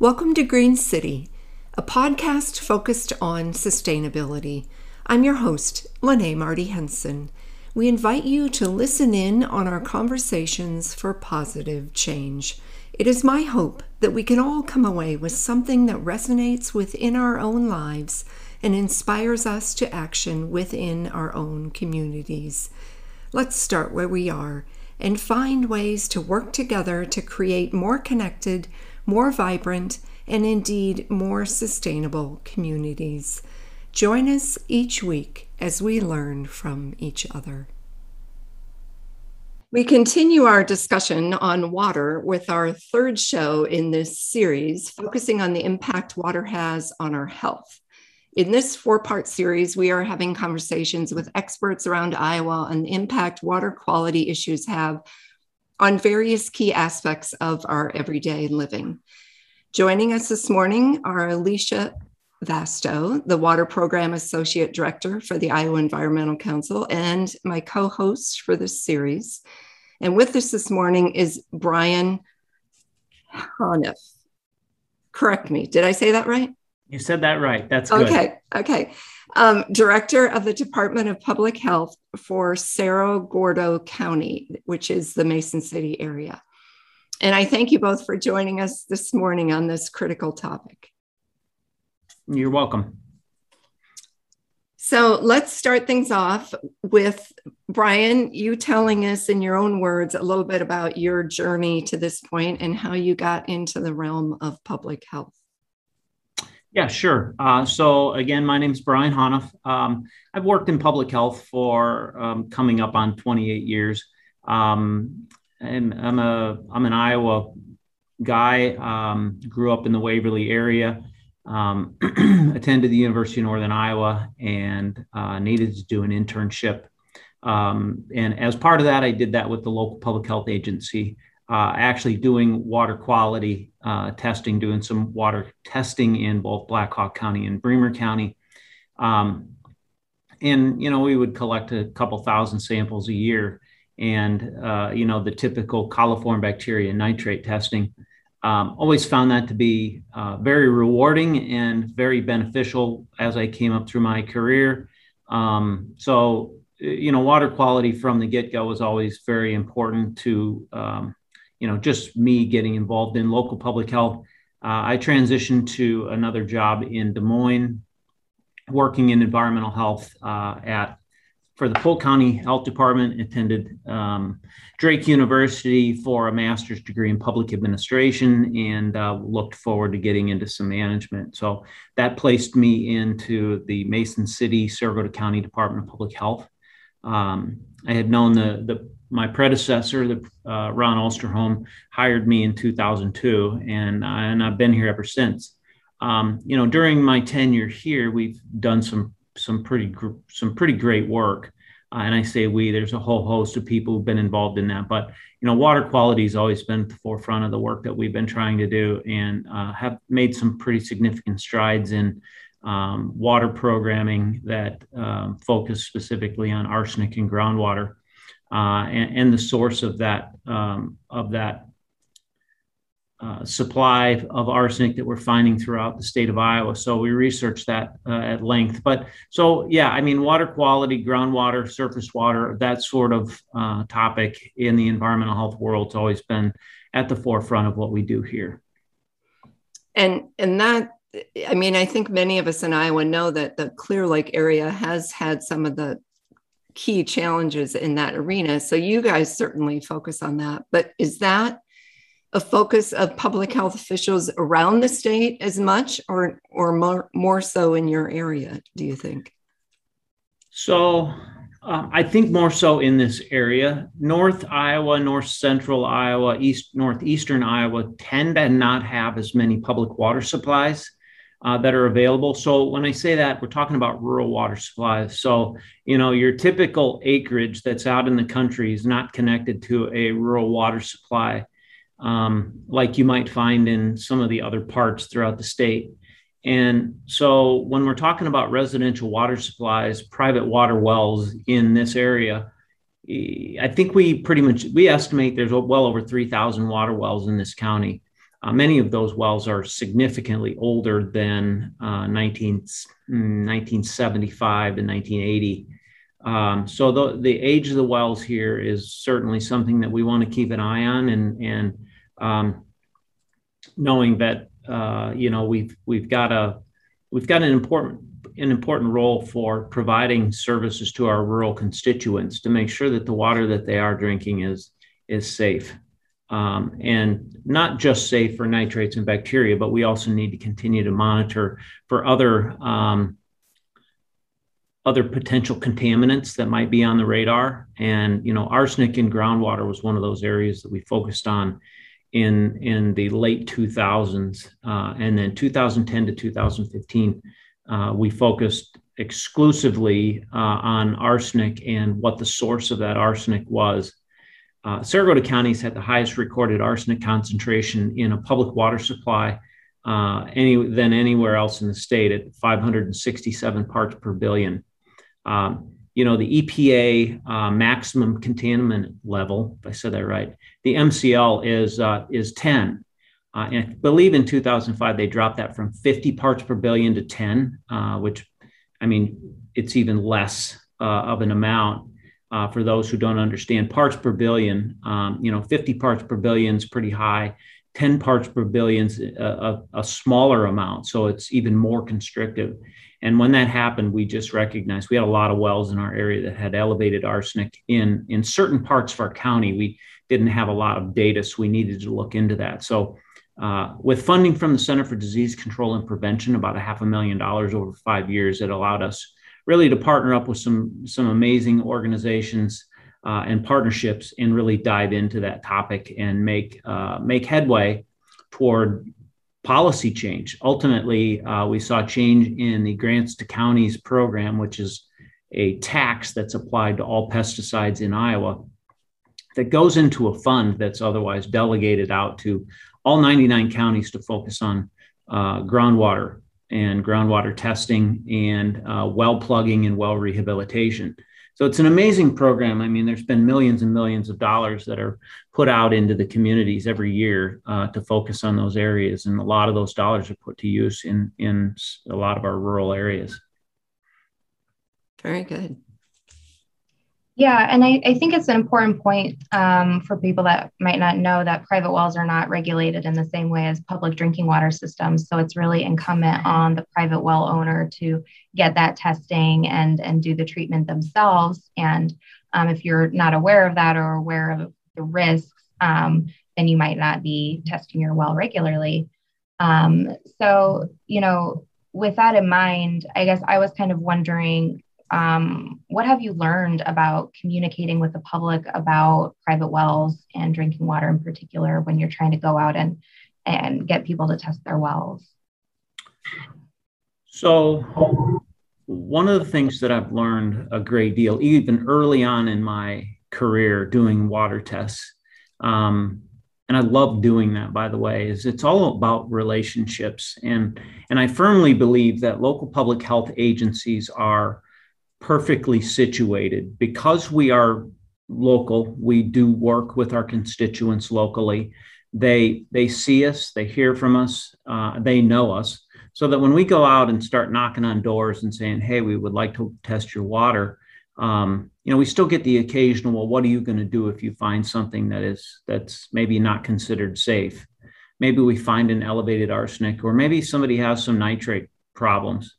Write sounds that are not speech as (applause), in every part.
Welcome to Green City, a podcast focused on sustainability. I'm your host, Lene Marty Henson. We invite you to listen in on our conversations for positive change. It is my hope that we can all come away with something that resonates within our own lives and inspires us to action within our own communities. Let's start where we are and find ways to work together to create more connected, more vibrant, and indeed more sustainable communities. Join us each week as we learn from each other. We continue our discussion on water with our third show in this series, focusing on the impact water has on our health. In this four part series, we are having conversations with experts around Iowa on the impact water quality issues have on various key aspects of our everyday living. Joining us this morning are Alicia Vasto, the Water Program Associate Director for the Iowa Environmental Council, and my co host for this series. And with us this morning is Brian Hanft. Correct me. Did I say that right? You said that right. That's good. Okay. Okay um, director of the Department of Public Health for Cerro Gordo County, which is the Mason City area. And I thank you both for joining us this morning on this critical topic. You're welcome. So let's start things off with Brian, you telling us in your own words a little bit about your journey to this point and how you got into the realm of public health. Yeah, sure. Uh, so again, my name is Brian Hanft. Um, I've worked in public health for um, coming up on 28 years. Um, I'm, I'm, a I'm an Iowa guy. Um, grew up in the Waverly area. Um, (clears throat) attended the University of Northern Iowa and uh, needed to do an internship. Um, and as part of that, I did that with the local public health agency uh, actually doing water quality uh, testing, doing some water testing in both Black Hawk County and Bremer County. Um, and, you know, we would collect a couple thousand samples a year. And, uh, you know, the typical coliform bacteria nitrate testing. Um, always found that to be uh, very rewarding and very beneficial as I came up through my career. Um, so, you know, water quality from the get go was always very important to um, you know, just me getting involved in local public health. Uh, I transitioned to another job in Des Moines, working in environmental health uh, at for the Polk County Health Department. Attended um, Drake University for a master's degree in public administration, and uh, looked forward to getting into some management. So that placed me into the Mason City, Cerro Gordo County Department of Public Health. Um, I had known the the my predecessor, the uh, Ron Osterholm, hired me in 2002, and and I've been here ever since. Um, you know, during my tenure here, we've done some some pretty some pretty great work. Uh, and I say we, there's a whole host of people who've been involved in that. But you know, water quality has always been at the forefront of the work that we've been trying to do, and uh, have made some pretty significant strides in um, water programming that um, focus specifically on arsenic and groundwater uh, and, and, the source of that um, of that uh, supply of arsenic that we're finding throughout the state of Iowa. So we researched that uh, at length. But so yeah, I mean, water quality, groundwater, surface water, that sort of uh, topic in the environmental health world has always been at the forefront of what we do here. And and that I mean, I think many of us in Iowa know that the Clear Lake area has had some of the key challenges in that arena. So you guys certainly focus on that. But is that a focus of public health officials around the state as much or or more, more so in your area, do you think? So um, I think more so in this area. North Iowa, North Central Iowa, East Northeastern Iowa tend to not have as many public water supplies uh, that are available. So when I say that, we're talking about rural water supplies. So you know your typical acreage that's out in the country is not connected to a rural water supply, um, like you might find in some of the other parts throughout the state. And so when we're talking about residential water supplies, private water wells in this area, I think we pretty much we estimate there's well over 3,000 water wells in this county. Uh, many of those wells are significantly older than uh, 19, 1975 to 1980. Um, so the, the age of the wells here is certainly something that we want to keep an eye on and, and um, knowing that uh, you know we've we've got a we've got an important an important role for providing services to our rural constituents to make sure that the water that they are drinking is is safe um, and not just safe for nitrates and bacteria, but we also need to continue to monitor for other um, other potential contaminants that might be on the radar. And you know, arsenic in groundwater was one of those areas that we focused on in in the late 2000s, uh, and then 2010 to 2015, uh, we focused exclusively uh, on arsenic and what the source of that arsenic was. Uh, Cerro Gordo County's had the highest recorded arsenic concentration in a public water supply uh, any, than anywhere else in the state at 567 parts per billion. Um, you know, the EPA uh, maximum contaminant level, if I said that right, the MCL is, uh, is 10. Uh, and I believe in 2005, they dropped that from 50 parts per billion to 10, uh, which, I mean, it's even less uh, of an amount. Uh, for those who don't understand parts per billion, um, you know, 50 parts per billion is pretty high. 10 parts per billion is a, a, a, smaller amount. So it's even more constrictive. And when that happened, we just recognized we had a lot of wells in our area that had elevated arsenic in, in certain parts of our county. We didn't have a lot of data, so we needed to look into that. So uh, with funding from the Center for Disease Control and Prevention, about a half a million dollars over five years, it allowed us really to partner up with some, some amazing organizations uh, and partnerships and really dive into that topic and make, uh, make headway toward policy change. Ultimately, uh, we saw change in the grants to counties program, which is a tax that's applied to all pesticides in Iowa that goes into a fund that's otherwise delegated out to all 99 counties to focus on uh, groundwater and groundwater testing and uh, well plugging and well rehabilitation. So it's an amazing program. I mean, there's been millions and millions of dollars that are put out into the communities every year uh, to focus on those areas, and a lot of those dollars are put to use in in a lot of our rural areas. Very good. Yeah, and I, I think it's an important point um, for people that might not know that private wells are not regulated in the same way as public drinking water systems. So it's really incumbent on the private well owner to get that testing and, and do the treatment themselves. And um, if you're not aware of that or aware of the risks, um, then you might not be testing your well regularly. Um, so, you know, with that in mind, I guess I was kind of wondering um, what have you learned about communicating with the public about private wells and drinking water in particular when you're trying to go out and and get people to test their wells? So one of the things that i've learned a great deal even early on in my career doing water tests um, and i love doing that by the way is it's all about relationships. And and i firmly believe that local public health agencies are perfectly situated. Because we are local we do work with our constituents locally. They they see us they hear from us uh, they know us. So that when we go out and start knocking on doors and saying hey we would like to test your water um, you know we still get the occasional well what are you going to do if you find something that is that's maybe not considered safe? Maybe we find an elevated arsenic or maybe somebody has some nitrate problems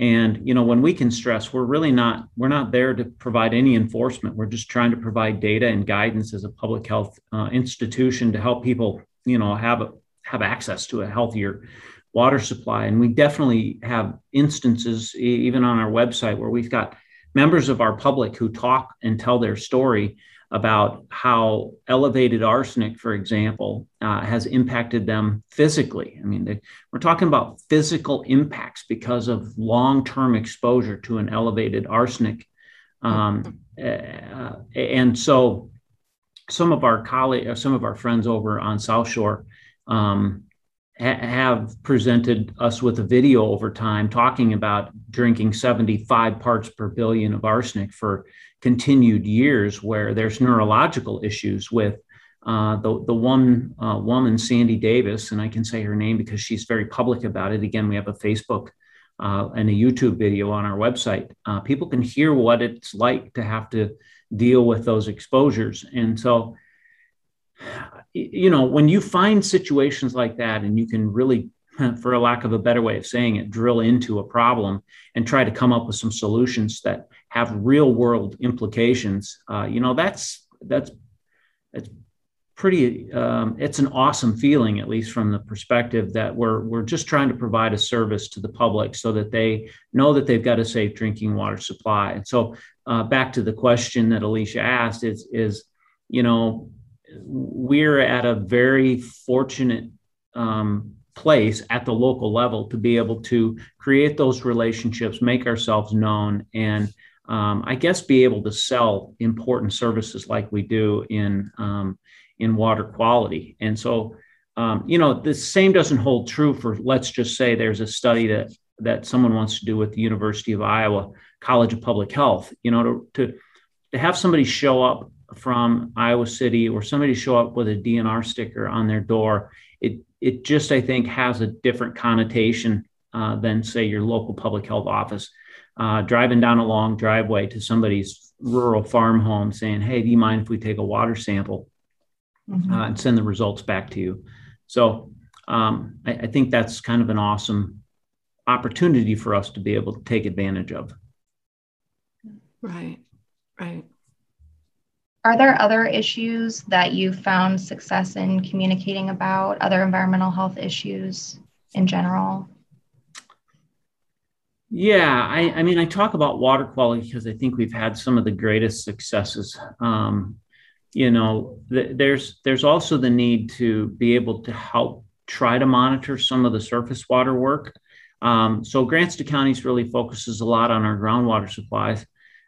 and you know, when we can stress, we're really not we're not there to provide any enforcement. We're just trying to provide data and guidance as a public health uh, institution to help people, you know, have a, have access to a healthier water supply. And we definitely have instances, even on our website, where we've got members of our public who talk and tell their story about how elevated arsenic, for example, uh, has impacted them physically. I mean, they, we're talking about physical impacts because of long term exposure to an elevated arsenic. Um, uh, and so, some of our colleagues, some of our friends over on South Shore, um, ha- have presented us with a video over time talking about drinking 75 parts per billion of arsenic for continued years where there's neurological issues with uh, the, the one uh, woman, Sandy Davis, and I can say her name because she's very public about it. Again, we have a Facebook uh, and a YouTube video on our website. Uh, people can hear what it's like to have to deal with those exposures. And so, you know, when you find situations like that and you can really, (laughs) for a lack of a better way of saying it, drill into a problem and try to come up with some solutions that have real world implications, uh, you know, that's, that's, that's pretty um, it's an awesome feeling at least from the perspective that we're we're just trying to provide a service to the public so that they know that they've got a safe drinking water supply. And so uh, back to the question that alicia asked is is you know we're at a very fortunate um, place at the local level to be able to create those relationships make ourselves known and um, I guess be able to sell important services like we do in um, in water quality. And so, um, you know, the same doesn't hold true for, let's just say there's a study that, that someone wants to do with the University of Iowa College of Public Health, you know, to, to, to have somebody show up from Iowa City or somebody show up with a DNR sticker on their door, it, it just, I think, has a different connotation uh, than, say, your local public health office. Uh, driving down a long driveway to somebody's rural farm home saying, Hey, do you mind if we take a water sample? mm-hmm. uh, and send the results back to you. So um, I, I think that's kind of an awesome opportunity for us to be able to take advantage of. Right, right. Are there other issues that you found success in communicating about, other environmental health issues in general? Yeah, I, I mean, I talk about water quality because I think we've had some of the greatest successes. Um, you know, th- there's there's also the need to be able to help try to monitor some of the surface water work. Um, so Grants to Counties really focuses a lot on our groundwater supplies,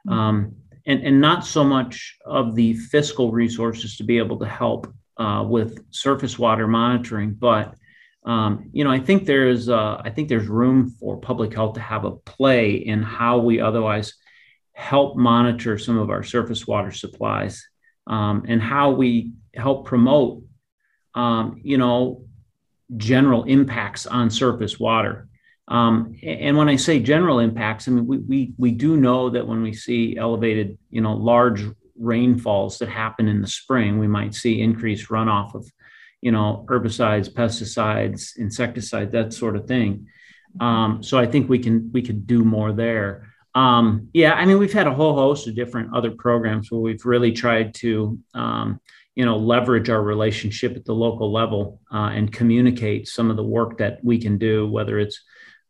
um, and and not so much of the fiscal resources to be able to help uh, with surface water monitoring, but um, you know, I think there's uh, I think there's room for public health to have a play in how we otherwise help monitor some of our surface water supplies um, and how we help promote, um, you know, general impacts on surface water. Um, and when I say general impacts, I mean we, we we do know that when we see elevated, you know, large rainfalls that happen in the spring, we might see increased runoff of, you know, herbicides, pesticides, insecticides, that sort of thing. Um, so I think we can we could do more there. Um, yeah, I mean, we've had a whole host of different other programs where we've really tried to, um, you know, leverage our relationship at the local level uh, and communicate some of the work that we can do, whether it's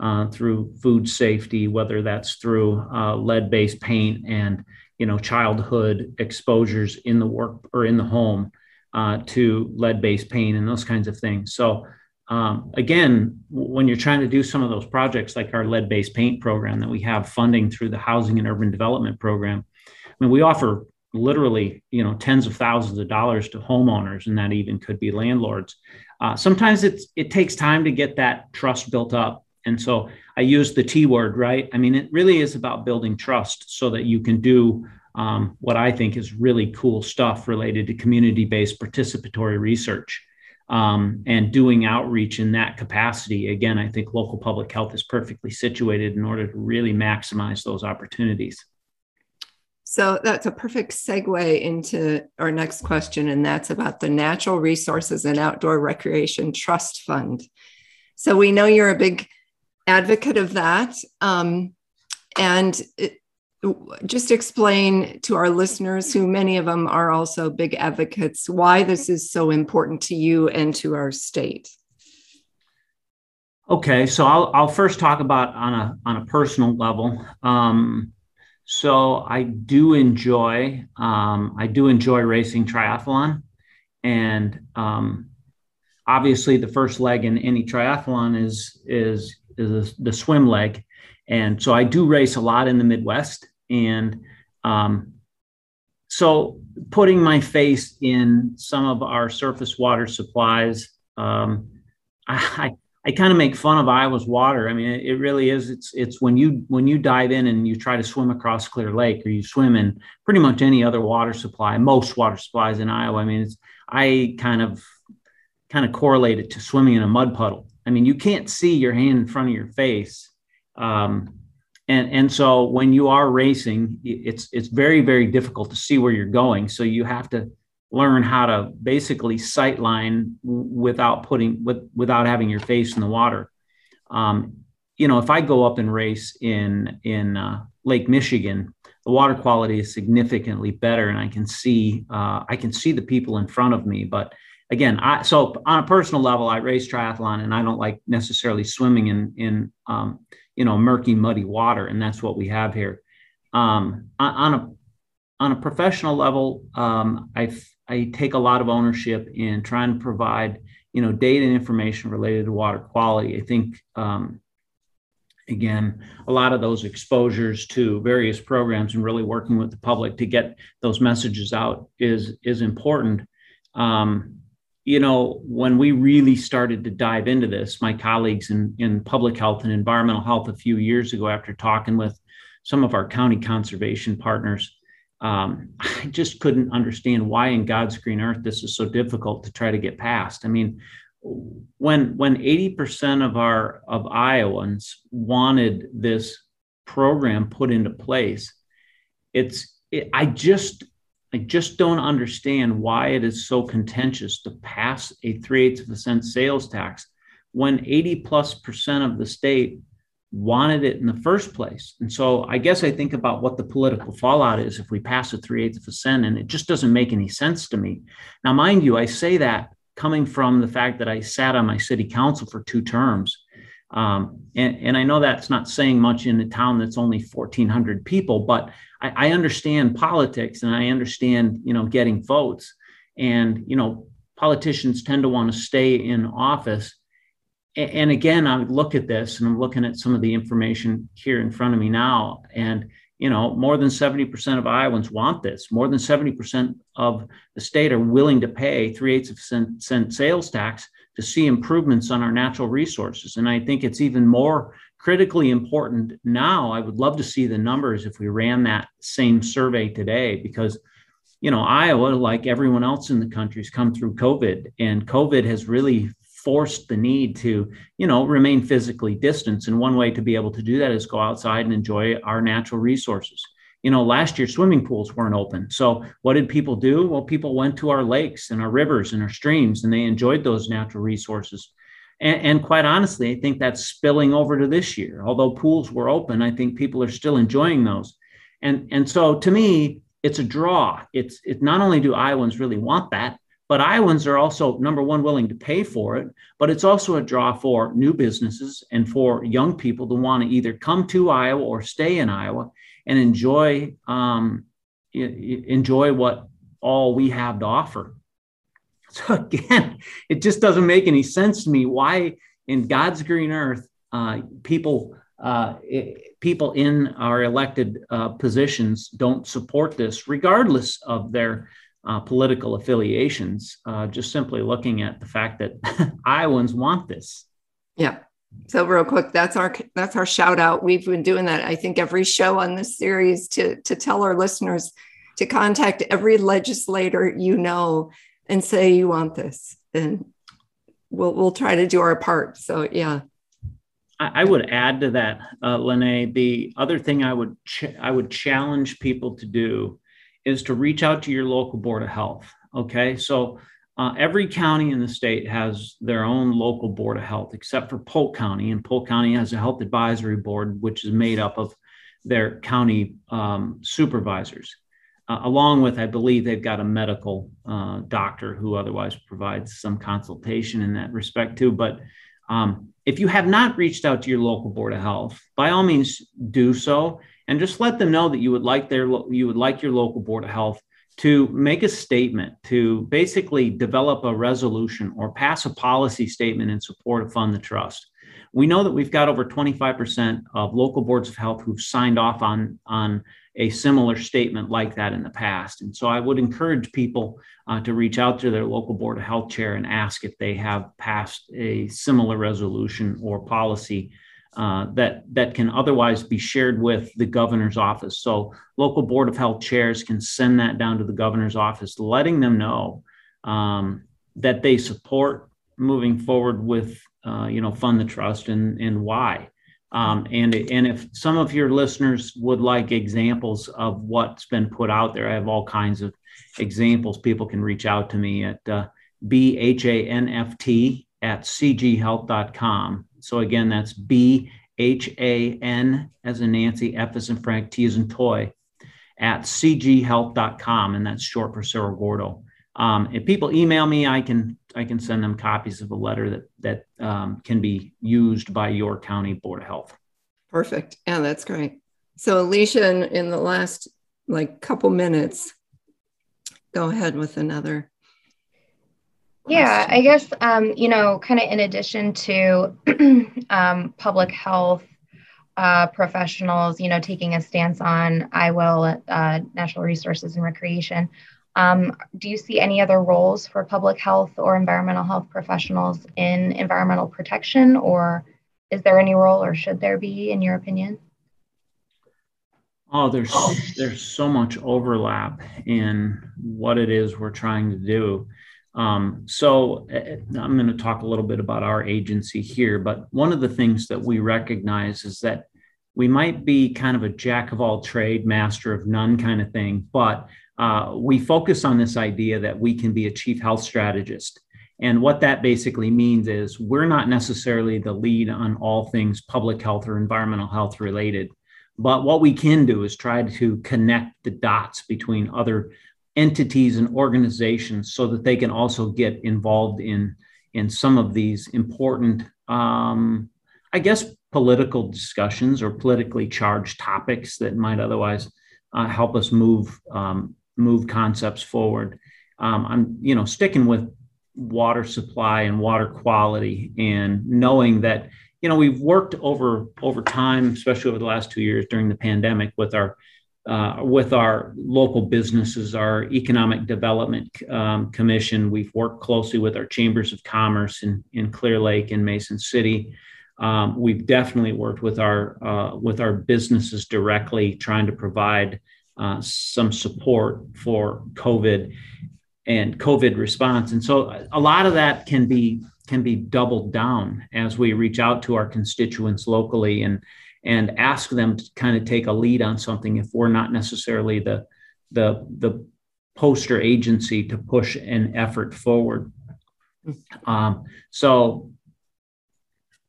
uh, through food safety, whether that's through uh, lead-based paint and you know childhood exposures in the work or in the home uh, to lead-based paint and those kinds of things. So um, again, when you're trying to do some of those projects like our lead based paint program that we have funding through the Housing and Urban Development Program, I mean, we offer literally you know tens of thousands of dollars to homeowners and that even could be landlords uh, sometimes it's it takes time to get that trust built up and so i use the t word right i mean it really is about building trust so that you can do um, what i think is really cool stuff related to community based participatory research um, and doing outreach in that capacity. Again, I think local public health is perfectly situated in order to really maximize those opportunities. So that's a perfect segue into our next question, and that's about the Natural Resources and Outdoor Recreation Trust Fund. So we know you're a big advocate of that. Um, and it, just explain to our listeners, who many of them are also big advocates, why this is so important to you and to our state. Okay, so I'll, I'll first talk about on a on a personal level. Um, so I do enjoy um, I do enjoy racing triathlon, and um, obviously the first leg in any triathlon is is is the swim leg, and so I do race a lot in the Midwest. And um, so putting my face in some of our surface water supplies, um, I, I kind of make fun of Iowa's water. I mean, it, it, really is. It's it's when you when you dive in and you try to swim across Clear Lake, or you swim in pretty much any other water supply, most water supplies in Iowa. I mean, it's I kind of kind of correlate it to swimming in a mud puddle. I mean, you can't see your hand in front of your face. Um, and, and so when you are racing, it's it's very, very difficult to see where you're going. So you have to learn how to basically sight line without putting with, without having your face in the water. Um, you know, if I go up and race in in uh, Lake Michigan, the water quality is significantly better, and I can see uh, I can see the people in front of me. But again, I so on a personal level, I race triathlon, and I don't like necessarily swimming in in um, you know murky, muddy water, and that's what we have here. Um, on a on a professional level, um, I I take a lot of ownership in trying to provide you know data and information related to water quality. I think um, again, a lot of those exposures to various programs and really working with the public to get those messages out is is important. Um, you know, when we really started to dive into this, my colleagues in, in public health and environmental health a few years ago, after talking with some of our county conservation partners, um, (laughs) I just couldn't understand why in God's green earth this is so difficult to try to get past. I mean, when when 80% of our of Iowans wanted this program put into place, it's it, I just I just don't understand why it is so contentious to pass a three eighths of a cent sales tax when 80 plus percent of the state wanted it in the first place. And so I guess I think about what the political fallout is if we pass a three eighths of a cent, and it just doesn't make any sense to me. Now, mind you, I say that coming from the fact that I sat on my city council for two terms. Um, and, and, I know that's not saying much in a town that's only 1,400 people, but I, I, understand politics and I understand, you know, getting votes. And, you know, politicians tend to want to stay in office. And, again, I look at this and I'm looking at some of the information here in front of me now. And you know, more than 70% of Iowans want this. More than 70% of the state are willing to pay three eighths of cent, cent sales tax to see improvements on our natural resources. And I think it's even more critically important now. I would love to see the numbers if we ran that same survey today, because you know, Iowa, like everyone else in the country, has come through COVID, and COVID has really forced the need to, you know, remain physically distanced. And one way to be able to do that is go outside and enjoy our natural resources. You know, last year swimming pools weren't open. So what did people do? Well, people went to our lakes and our rivers and our streams and they enjoyed those natural resources. And, and quite honestly, I think that's spilling over to this year. Although pools were open, I think people are still enjoying those. And, and so to me, it's a draw. It's it not only do Iowans really want that, but Iowans are also, number one, willing to pay for it, but it's also a draw for new businesses and for young people to want to either come to Iowa or stay in Iowa and enjoy um, enjoy what all we have to offer. (laughs) So again, it just doesn't make any sense to me why in God's green earth uh, people uh, people in our elected uh, positions don't support this, regardless of their uh, political affiliations, uh, just simply looking at the fact that (laughs) Iowans want this. Yeah. So real quick, that's our that's our shout out. We've been doing that, I think, every show on this series to to tell our listeners to contact every legislator you know and say you want this, and we'll we'll try to do our part. So yeah. I, I would add to that, uh, Lene. The other thing I would ch- I would challenge people to do is to reach out to your local board of health. Okay, so uh, every county in the state has their own local board of health, except for Polk County, and Polk County has a health advisory board, which is made up of their county um, supervisors. Uh, along with, I believe they've got a medical uh, doctor who otherwise provides some consultation in that respect too. But um, if you have not reached out to your local board of health, by all means do so and just let them know that you would like their you would like your local board of health to make a statement to basically develop a resolution or pass a policy statement in support of fund the trust. We know that we've got over 25% of local boards of health who've signed off on on a similar statement like that in the past. And so i would encourage people uh, to reach out to their local board of health chair and ask if they have passed a similar resolution or policy uh, that that can otherwise be shared with the governor's office. So local board of health chairs can send that down to the governor's office, letting them know um, that they support moving forward with, uh, you know, fund the trust and and why. Um, and and if some of your listeners would like examples of what's been put out there, I have all kinds of examples. People can reach out to me at uh, bhanft at cghealth.com. So again, that's B H A N as in Nancy, F as in Frank, T as in toy at cghealth.com. And that's short for Cerro Gordo. Um, if people email me, I can I can send them copies of a letter that that um, can be used by your county board of health. Perfect. Yeah, that's great. So Alicia, in, in the last like couple minutes, go ahead with another. Yeah, I guess um, you know, kind of in addition to (clears throat) um, public health uh, professionals, you know, taking a stance on IWILL, uh, Natural Resources and Recreation. Um, do you see any other roles for public health or environmental health professionals in environmental protection, or is there any role, or should there be, in your opinion? Oh, there's there's so much overlap in what it is we're trying to do. Um, so uh, I'm going to talk a little bit about our agency here, but one of the things that we recognize is that we might be kind of a jack of all trade, master of none kind of thing, but uh, we focus on this idea that we can be a chief health strategist. And what that basically means is we're not necessarily the lead on all things public health or environmental health related. But what we can do is try to connect the dots between other entities and organizations so that they can also get involved in, in some of these important, um, I guess, political discussions or politically charged topics that might otherwise uh, help us move um, move concepts forward. Um, I'm, you know, sticking with water supply and water quality and knowing that, you know, we've worked over over time, especially over the last two years during the pandemic with our uh, with our local businesses, our economic development um, commission. We've worked closely with our chambers of commerce in, in Clear Lake and Mason City. Um, we've definitely worked with our uh, with our businesses directly, trying to provide uh, some support for COVID and COVID response. And so a lot of that can be can be doubled down as we reach out to our constituents locally and and ask them to kind of take a lead on something if we're not necessarily the the the poster agency to push an effort forward. Um, so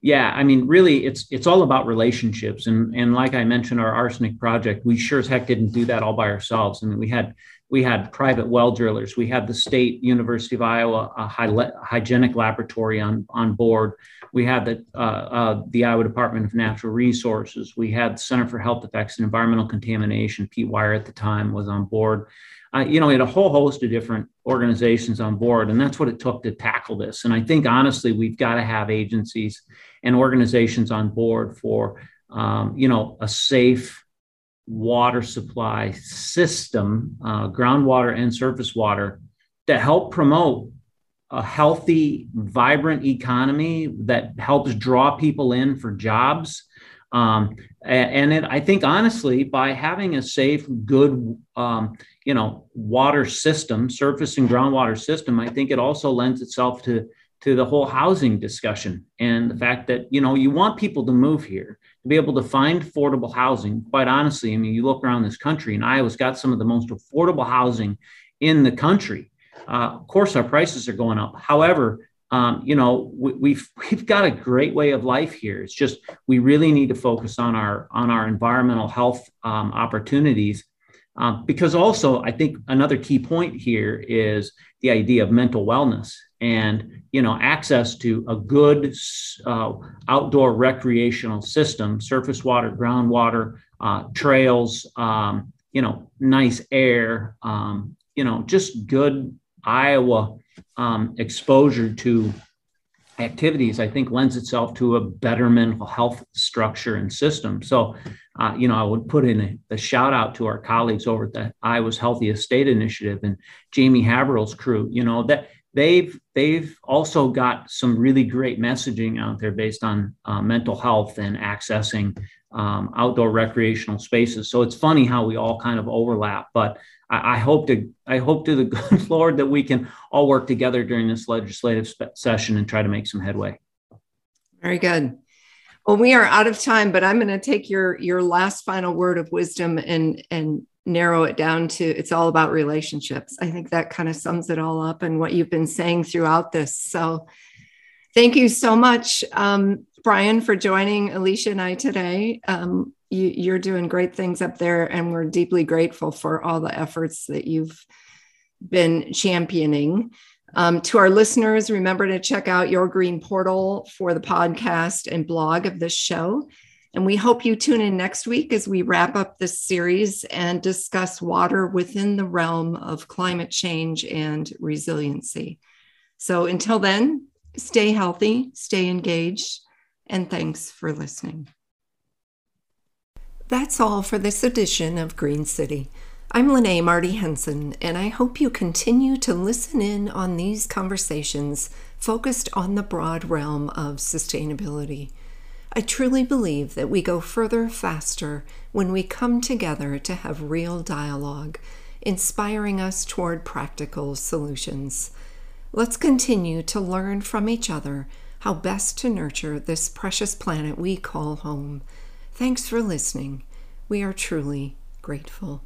yeah, I mean, really, it's it's all about relationships, and and like I mentioned, our arsenic project, we sure as heck didn't do that all by ourselves. I mean, we had we had private well drillers, we had the state University of Iowa hygienic laboratory on on board, we had the uh, uh, the Iowa Department of Natural Resources, we had the Center for Health Effects and Environmental Contamination. Pete Weyer at the time was on board. Uh, you know, we had a whole host of different organizations on board, and that's what it took to tackle this. And I think honestly, we've got to have agencies and organizations on board for um, you know a safe water supply system, uh, groundwater and surface water, to help promote a healthy, vibrant economy that helps draw people in for jobs. Um, and it, I think honestly, by having a safe, good, um, you know, water system, surface and groundwater system, I think it also lends itself to to the whole housing discussion and the fact that you know you want people to move here to be able to find affordable housing. Quite honestly i mean you look around this country and iowa's got some of the most affordable housing in the country. Uh, of course our prices are going up. However um, you know we, we've (laughs) we've got a great way of life here. It's just we really need to focus on our on our environmental health um, opportunities. Um, because also i think another key point here is the idea of mental wellness and you know access to a good uh, outdoor recreational system surface water groundwater uh, trails um, you know nice air um, you know just good iowa um, exposure to activities i think lends itself to a better mental health structure and system. So uh, you know i would put in a, a, shout out to our colleagues over at the iowa's healthiest state initiative and jamie Haberl's crew. You know that they've they've also got some really great messaging out there based on uh, mental health and accessing um, outdoor recreational spaces. So it's funny how we all kind of overlap, but I, I hope to I hope to the (laughs) good Lord that we can all work together during this legislative spe- session and try to make some headway. Very good. Well, we are out of time, but I'm going to take your your last final word of wisdom and and narrow it down to it's all about relationships. I think that kind of sums it all up and what you've been saying throughout this. So, thank you so much, um, Brian, for joining Alicia and I today. Um, you, are doing great things up there, and we're deeply grateful for all the efforts that you've been championing. Um, to our listeners, remember to check out your green portal for the podcast and blog of this show. And we hope you tune in next week as we wrap up this series and discuss water within the realm of climate change and resiliency. So until then, stay healthy, stay engaged, and thanks for listening. That's all for this edition of Green City. I'm Lene Marty Henson, and I hope you continue to listen in on these conversations focused on the broad realm of sustainability. I truly believe that we go further faster when we come together to have real dialogue, inspiring us toward practical solutions. Let's continue to learn from each other how best to nurture this precious planet we call home. Thanks for listening. We are truly grateful.